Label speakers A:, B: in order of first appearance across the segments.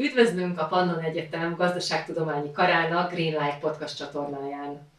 A: Üdvözlünk a Pannon Egyetem gazdaságtudományi karának Green Life podcast csatornáján.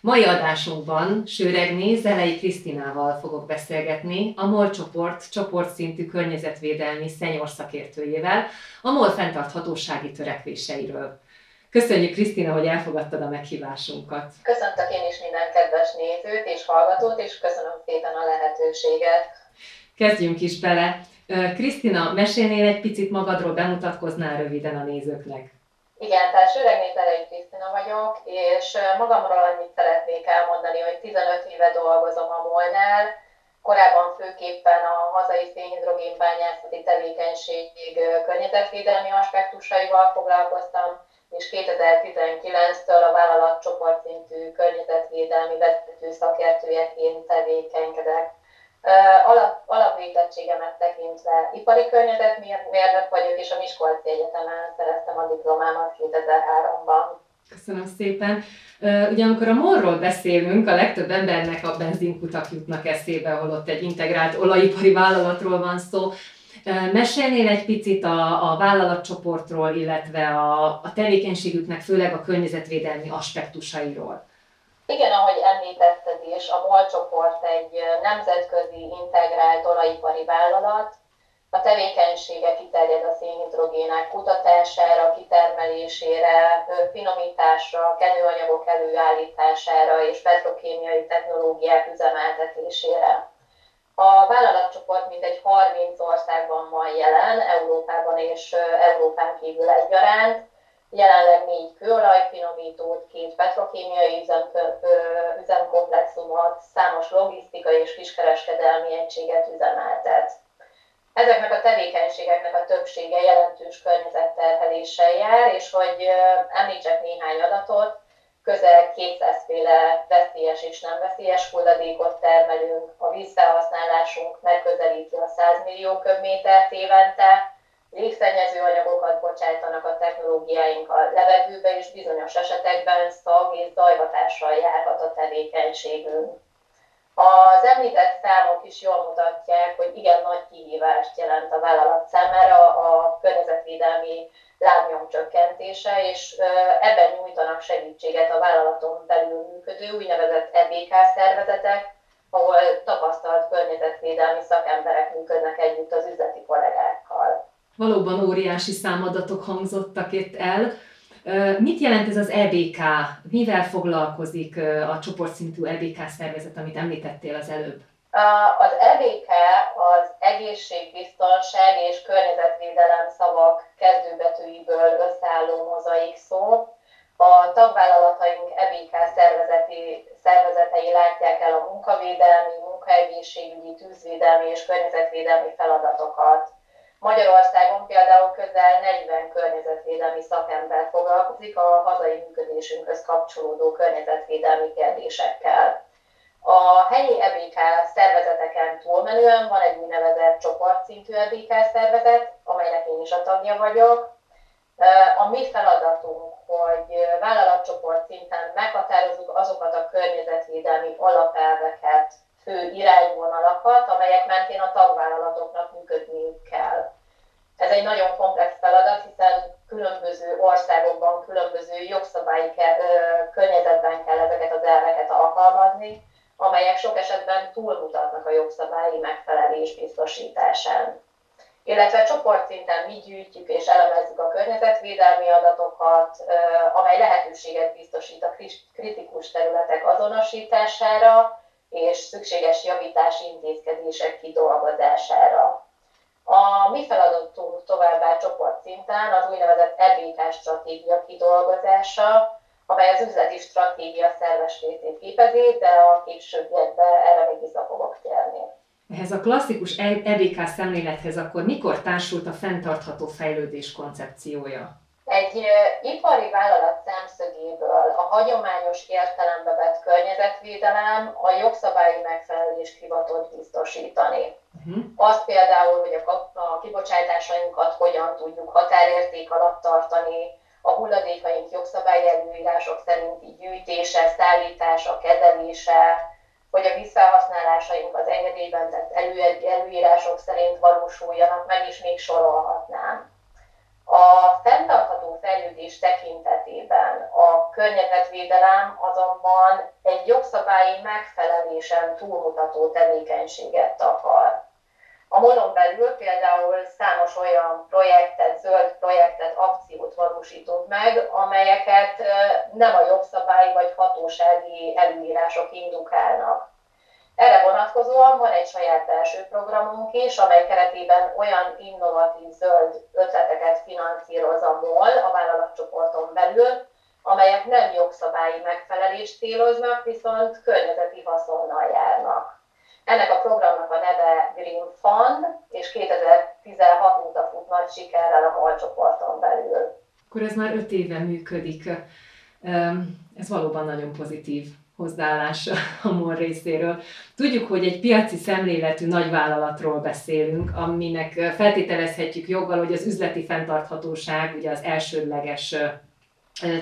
A: Mai adásunkban Sőregné Zelei Krisztinával fogok beszélgetni, a MOL csoport csoportszintű környezetvédelmi szenyor szakértőjével, a MOL fenntarthatósági törekvéseiről. Köszönjük Krisztina, hogy elfogadtad a meghívásunkat.
B: Köszöntök én is minden kedves nézőt és hallgatót, és köszönöm szépen a lehetőséget.
A: Kezdjünk is bele. Krisztina, mesélnél egy picit magadról, bemutatkoznál röviden a nézőknek?
B: Igen, tehát Sőregné Zelei Krisztina vagyok, és magamról annyit szeretnék elmondani, hogy 15 éve dolgozom a Molnál, korábban főképpen a hazai szénhidrogénbányászati tevékenység környezetvédelmi aspektusaival foglalkoztam, és 2019-től a vállalat csoportszintű környezetvédelmi vezető szakértőjeként tevékenykedek. Alap, alapvétettségemet tekintve ipari környezetmérnök vagyok, és a Miskolci Egyetemen szereztem a diplomámat 2003-ban.
A: Köszönöm szépen. Ugye amikor a morról beszélünk, a legtöbb embernek a benzinkutak jutnak eszébe, ahol ott egy integrált olajipari vállalatról van szó. Mesélnél egy picit a, a vállalatcsoportról, illetve a, a tevékenységüknek, főleg a környezetvédelmi aspektusairól?
B: Igen, ahogy említetted is, a MOL csoport egy nemzetközi integrált olajipari vállalat. A tevékenysége kiterjed a szénhidrogének kutatására, kitermelésére, finomításra, kenőanyagok előállítására és petrokémiai technológiák üzemeltetésére. A vállalatcsoport mintegy 30 országban van jelen, Európában és Európán kívül egyaránt. Jelenleg négy kőolajfinomítót, két petrokémiai üzem, üzemkomplexumot, számos logisztikai és kiskereskedelmi egységet üzemeltet. Ezeknek a tevékenységeknek a többsége jelentős környezetterheléssel jár, és hogy említsek néhány adatot, közel 200 féle veszélyes és nem veszélyes hulladékot termelünk, a vízfelhasználásunk megközelíti a 100 millió köbmétert évente, légszennyező anyagokat bocsájtanak a technológiáink a levegőbe, és bizonyos esetekben szag és zajhatással járhat a tevékenységünk. Az említett számok is jól mutatják, hogy igen nagy kihívást jelent a vállalat számára a környezetvédelmi lábnyom csökkentése, és ebben nyújtanak segítséget a vállalaton belül működő úgynevezett EBK szervezetek, ahol tapasztalt környezetvédelmi szakemberek működnek együtt az üzleti kollégákkal.
A: Valóban óriási számadatok hangzottak itt el. Mit jelent ez az EBK? Mivel foglalkozik a csoportszintű EBK szervezet, amit említettél az előbb?
B: Az EBK az egészségbiztonság és környezetvédelem szavak kezdőbetűiből összeálló mozaik szó. A tagvállalataink EBK szervezeti, szervezetei látják el a munkavédelmi, munkaegészségügyi, tűzvédelmi és környezetvédelmi feladatokat. Magyarországon például közel 40 környezetvédelmi szakember foglalkozik a hazai működésünkhöz kapcsolódó környezetvédelmi kérdésekkel. A helyi EBK szervezeteken túlmenően van egy úgynevezett csoportszintű EBK szervezet, amelynek én is a tagja vagyok. A mi feladatunk, hogy vállalatcsoport szinten meghatározzuk azokat a környezetvédelmi alapelveket, fő irányvonalakat, amelyek mentén a tagvállalatoknak működniük kell. Ez egy nagyon komplex feladat, hiszen különböző országokban, különböző jogszabályi környezetben kell ezeket az elveket alkalmazni, amelyek sok esetben túlmutatnak a jogszabályi megfelelés biztosításán. Illetve csoportszinten mi gyűjtjük és elemezzük a környezetvédelmi adatokat, amely lehetőséget biztosít a kritikus területek azonosítására és szükséges javítási intézkedések kidolgozására. A mi feladatunk továbbá csoportszinten az úgynevezett EBK stratégia kidolgozása, amely az üzleti stratégia szerves részét képezi, de a későbbiekben erre még vissza fogok térni.
A: Ehhez a klasszikus EBK szemlélethez akkor mikor társult a fenntartható fejlődés koncepciója?
B: Egy ipari vállalat szemszögéből a hagyományos értelembe vett környezetvédelem a jogszabályi megfelelés hivatott biztosítani. Uh-huh. Azt például, hogy a, a kibocsátásainkat hogyan tudjuk határérték alatt tartani, a hulladékaink jogszabályi előírások szerinti gyűjtése, szállítása, kezelése, hogy a visszahasználásaink az engedélyben tett elő, előírások szerint valósuljanak meg, és még sorolhatnám. A fel közlekedés tekintetében a környezetvédelem azonban egy jogszabályi megfelelésen túlmutató tevékenységet akar. A molon belül például számos olyan projektet, zöld projektet, akciót valósítunk meg, amelyeket nem a jogszabályi vagy hatósági előírások indukálnak. Erre vonatkozóan van egy saját belső programunk is, amely keretében olyan innovatív zöld ötleteket finanszíroz a MOL a vállalatcsoporton belül, amelyek nem jogszabályi megfelelést céloznak, viszont környezeti haszonnal járnak. Ennek a programnak a neve Green Fund, és 2016 óta fut nagy sikerrel a MOL csoporton belül.
A: Akkor ez már öt éve működik. Ez valóban nagyon pozitív hozzáállás a MOL részéről. Tudjuk, hogy egy piaci szemléletű nagyvállalatról beszélünk, aminek feltételezhetjük joggal, hogy az üzleti fenntarthatóság ugye az elsődleges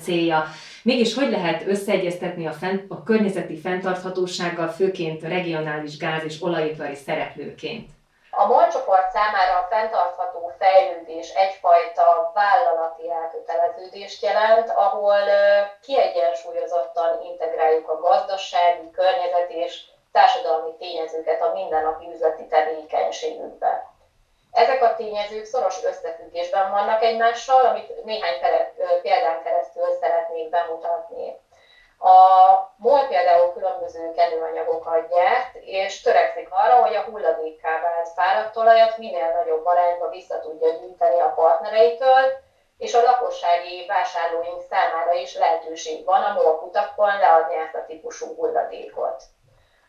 A: célja. Mégis hogy lehet összeegyeztetni a, fent, a környezeti fenntarthatósággal, főként regionális gáz és olajipari szereplőként?
B: A MOL csoport számára a fenntartható fejlődés egyfajta vállalati elköteleződést jelent, ahol kiegyensúlyozottan integráljuk a gazdasági, környezet és társadalmi tényezőket a mindennapi üzleti tevékenységünkbe. Ezek a tényezők szoros összefüggésben vannak egymással, amit néhány példán keresztül szeretnék bemutatni. A MOL például különböző kenőanyagokat gyárt, és törekszik arra, hogy a hulladékká vált fáradt olajat minél nagyobb arányba vissza tudja gyűjteni a partnereitől, és a lakossági vásárlóink számára is lehetőség van a MOL kutakon leadni ezt a típusú hulladékot.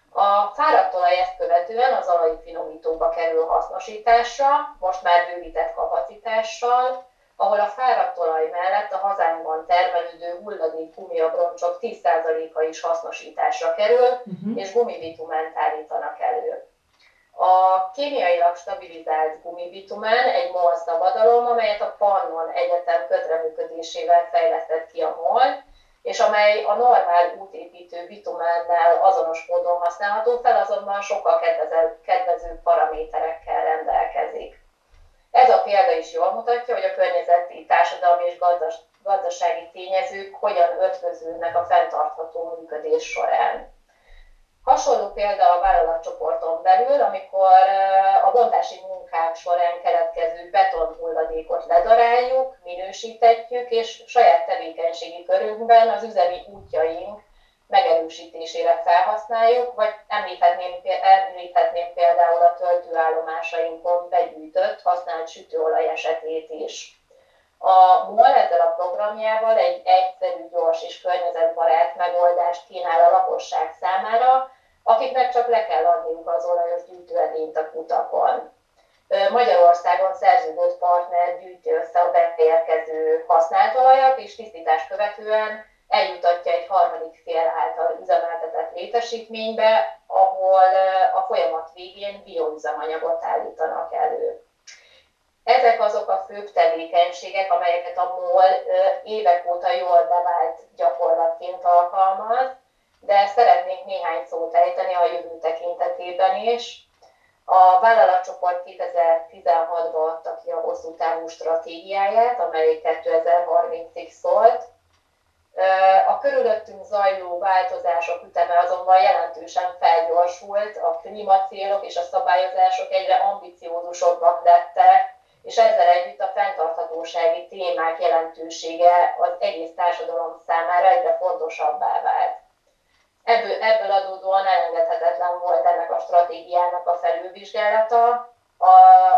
B: A fáradt olaj ezt követően az finomítóba kerül hasznosításra, most már bővített kapacitással, ahol a fáradt olaj mellett a hazánkban termelődő hulladék gumiabroncsok 10%-a is hasznosításra kerül, uh-huh. és gumibitument állítanak elő. A kémiailag stabilizált gumibitumen egy MOL szabadalom, amelyet a Pannon Egyetem közreműködésével fejlesztett ki a MOL, és amely a normál útépítő bitumennel azonos módon használható fel, azonban sokkal kedvezőbb paraméterekkel rendelkezik. Ez a példa is jól mutatja, hogy a környezeti, társadalmi és gazdasági tényezők hogyan ötvöződnek a fenntartható működés során. Hasonló példa a vállalatcsoporton belül, amikor a bontási munkák során keletkező betonhulladékot ledaráljuk, minősítetjük, és saját tevékenységi körünkben az üzemi útjaink megerősítésére felhasználjuk, vagy említhetném, említhetném például a töltőállomásainkon begyűjtött, használt sütőolaj esetét is. A MOL ezzel a programjával egy egyszerű, gyors és környezetbarát megoldást kínál a lakosság számára, akiknek csak le kell adniuk az olajos gyűjtőedényt a kutakon. Magyarországon szerződött partner gyűjti össze a beérkező használt olajat, és tisztítás követően eljutatja egy harmadik fél által üzemeltetett létesítménybe, ahol a folyamat végén bioüzemanyagot állítanak elő. Ezek azok a főbb tevékenységek, amelyeket a MOL évek óta jól bevált gyakorlatként alkalmaz, de szeretnék néhány szót ejteni a jövő tekintetében is. A vállalatcsoport 2016-ban adta ki a hosszú távú stratégiáját, amely 2030-ig szólt. A körülöttünk zajló változások üteme azonban jelentősen felgyorsult, a klímacélok és a szabályozások egyre ambiciózusabbak lettek, és ezzel együtt a fenntarthatósági témák jelentősége az egész társadalom számára egyre fontosabbá vált. Ebből, ebből adódóan elengedhetetlen volt ennek a stratégiának a felülvizsgálata, a,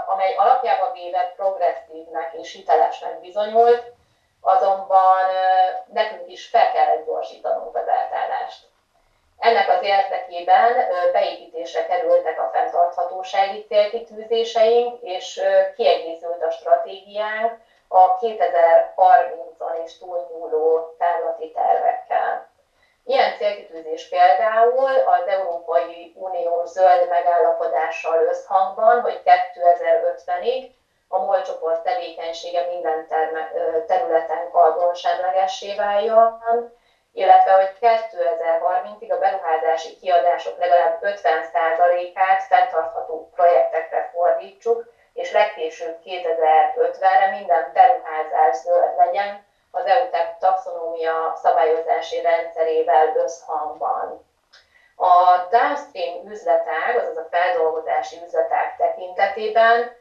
B: amely alapjában véve progresszívnek és hitelesnek bizonyult, azonban nekünk is fel kellett gyorsítanunk az eltállást. Ennek az érdekében beépítésre kerültek a fenntarthatósági célkitűzéseink, és kiegészült a stratégiánk a 2030-on és túlnyúló távlati tervekkel. Ilyen célkitűzés például az Európai Unió zöld megállapodással összhangban, hogy 2050-ig a MOL csoport tevékenysége minden terme, területen karbonsemlegessé váljon, illetve hogy 2030-ig a beruházási kiadások legalább 50%-át fenntartható projektekre fordítsuk, és legkésőbb 2050-re minden beruházás zöld legyen, az EU taxonómia szabályozási rendszerével összhangban. A downstream üzletág, azaz a feldolgozási üzletág tekintetében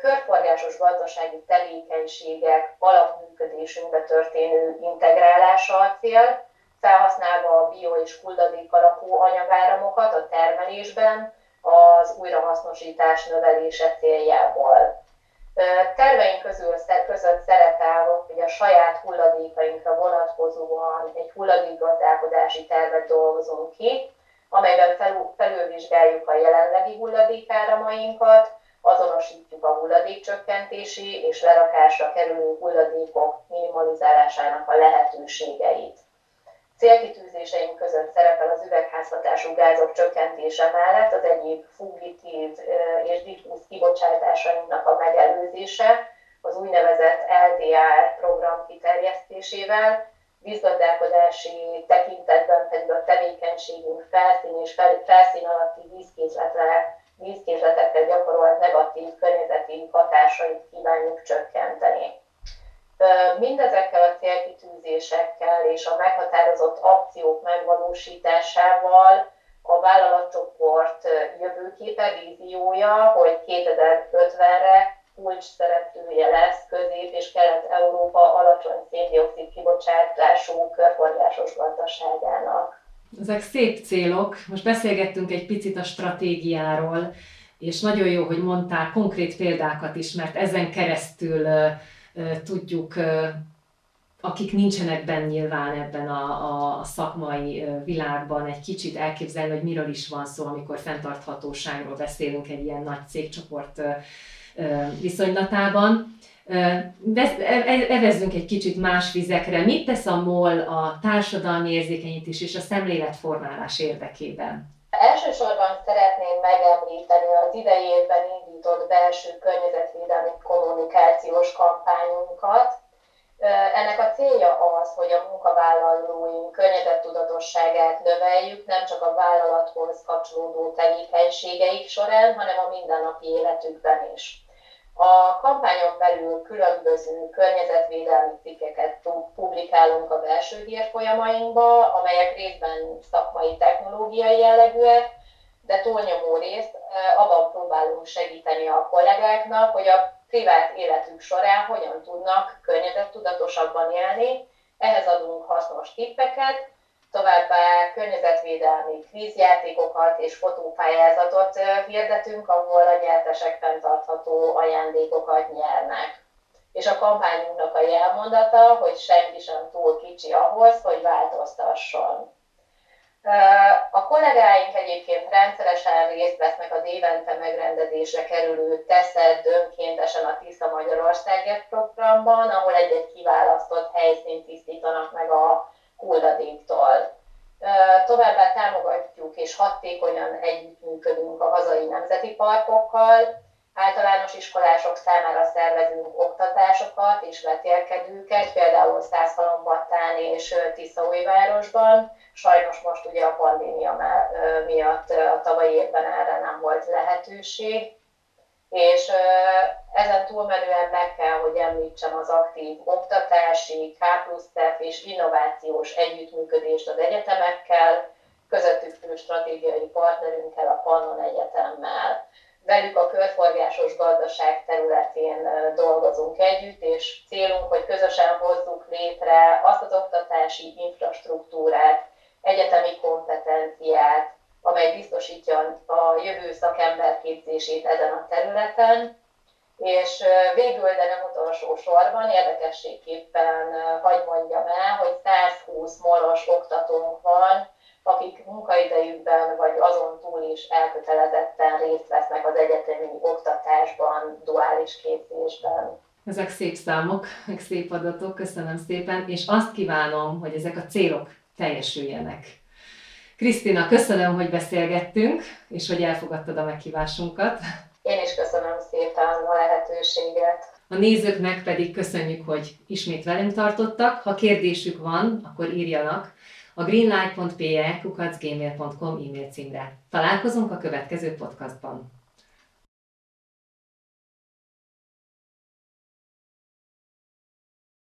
B: körforgásos gazdasági tevékenységek alapműködésünkbe történő integrálása a cél, felhasználva a bio- és hulladék alapú anyagáramokat a termelésben az újrahasznosítás növelése céljából. Terveink közül között szerepel, hogy a saját hulladékainkra vonatkozóan egy hulladékgazdálkodási tervet dolgozunk ki, amelyben felül, felülvizsgáljuk a jelenlegi hulladékáramainkat, azonosítjuk a hulladékcsökkentési és lerakásra kerülő hulladékok minimalizálásának a lehetőségeit. Célkitűzéseink között szerepel az üvegházhatású gázok csökkentése mellett az egyéb fugitív és diffúz kibocsátásainknak a megelőzése, az úgynevezett LDR program kiterjesztésével, vízgazdálkodási tekintetben pedig a tevékenységünk felszín és felszín alatti vízkészletre, vízkészletekre gyakorolt negatív környezeti hatásait kívánjuk csökkenteni. Mindezekkel a célkitűzésekkel és a meghatározott akciók megvalósításával a vállalatcsoport jövőképe, víziója, hogy 2050-re kulcs szereplője lesz Közép- és Kelet-Európa alacsony széndiokszid kibocsátású körforgásos gazdaságának.
A: Ezek szép célok. Most beszélgettünk egy picit a stratégiáról, és nagyon jó, hogy mondtál konkrét példákat is, mert ezen keresztül tudjuk, akik nincsenek benne nyilván ebben a, a szakmai világban, egy kicsit elképzelni, hogy miről is van szó, amikor fenntarthatóságról beszélünk egy ilyen nagy cégcsoport viszonylatában. Evezzünk egy kicsit más vizekre. Mit tesz a MOL a társadalmi érzékenyítés és a szemléletformálás érdekében?
B: Elsősorban szeretném megemlíteni az idei évben indított belső környezetvédelmi kommunikációs kampányunkat. Ennek a célja az, hogy a munkavállalóink környezettudatosságát növeljük nem csak a vállalathoz kapcsolódó tevékenységeik során, hanem a mindennapi életükben is. A kampányon belül különböző környezetvédelmi cikkeket publikálunk a belső hírfolyamainkba, amelyek részben szakmai technológiai jellegűek, de túlnyomó részt abban próbálunk segíteni a kollégáknak, hogy a privát életük során hogyan tudnak környezettudatosabban élni. Ehhez adunk hasznos tippeket, Továbbá környezetvédelmi kvízjátékokat és fotópályázatot hirdetünk, ahol a nyertesek fenntartható ajándékokat nyernek. És a kampányunknak a jelmondata, hogy senki sem túl kicsi ahhoz, hogy változtasson. A kollégáink egyébként rendszeresen részt vesznek az évente megrendezésre kerülő TESZED önkéntesen a Tisza Magyarországért programban, ahol egy-egy kiválasztott helyszínt tisztítanak meg a hulladéktól. Továbbá támogatjuk és hatékonyan együttműködünk a hazai nemzeti parkokkal, általános iskolások számára szervezünk oktatásokat és vetélkedőket, például Szászhalombattán és Tiszaújvárosban. Sajnos most ugye a pandémia miatt a tavalyi évben erre nem volt lehetőség és ezen túlmenően meg kell, hogy említsem az aktív oktatási, K és innovációs együttműködést az egyetemekkel, közöttük fő stratégiai partnerünkkel, a Pannon Egyetemmel. Velük a körforgásos gazdaság területén dolgozunk együtt, és célunk, hogy közösen hozzuk létre azt az oktatási infrastruktúrát, egyetemi kompetenciát, amely biztosítja a jövő szakemberképzését ezen a területen, és végül, de nem utolsó sorban, érdekességképpen hagy mondjam el, hogy 120 molos oktatónk van, akik munkaidejükben vagy azon túl is elkötelezetten részt vesznek az egyetemi oktatásban, duális képzésben.
A: Ezek szép számok, meg szép adatok, köszönöm szépen, és azt kívánom, hogy ezek a célok teljesüljenek. Krisztina, köszönöm, hogy beszélgettünk, és hogy elfogadtad a meghívásunkat.
B: Én is köszönöm szépen a lehetőséget.
A: A nézőknek pedig köszönjük, hogy ismét velünk tartottak. Ha kérdésük van, akkor írjanak a greenlight.pe kukacgmail.com e-mail címre. Találkozunk a következő podcastban.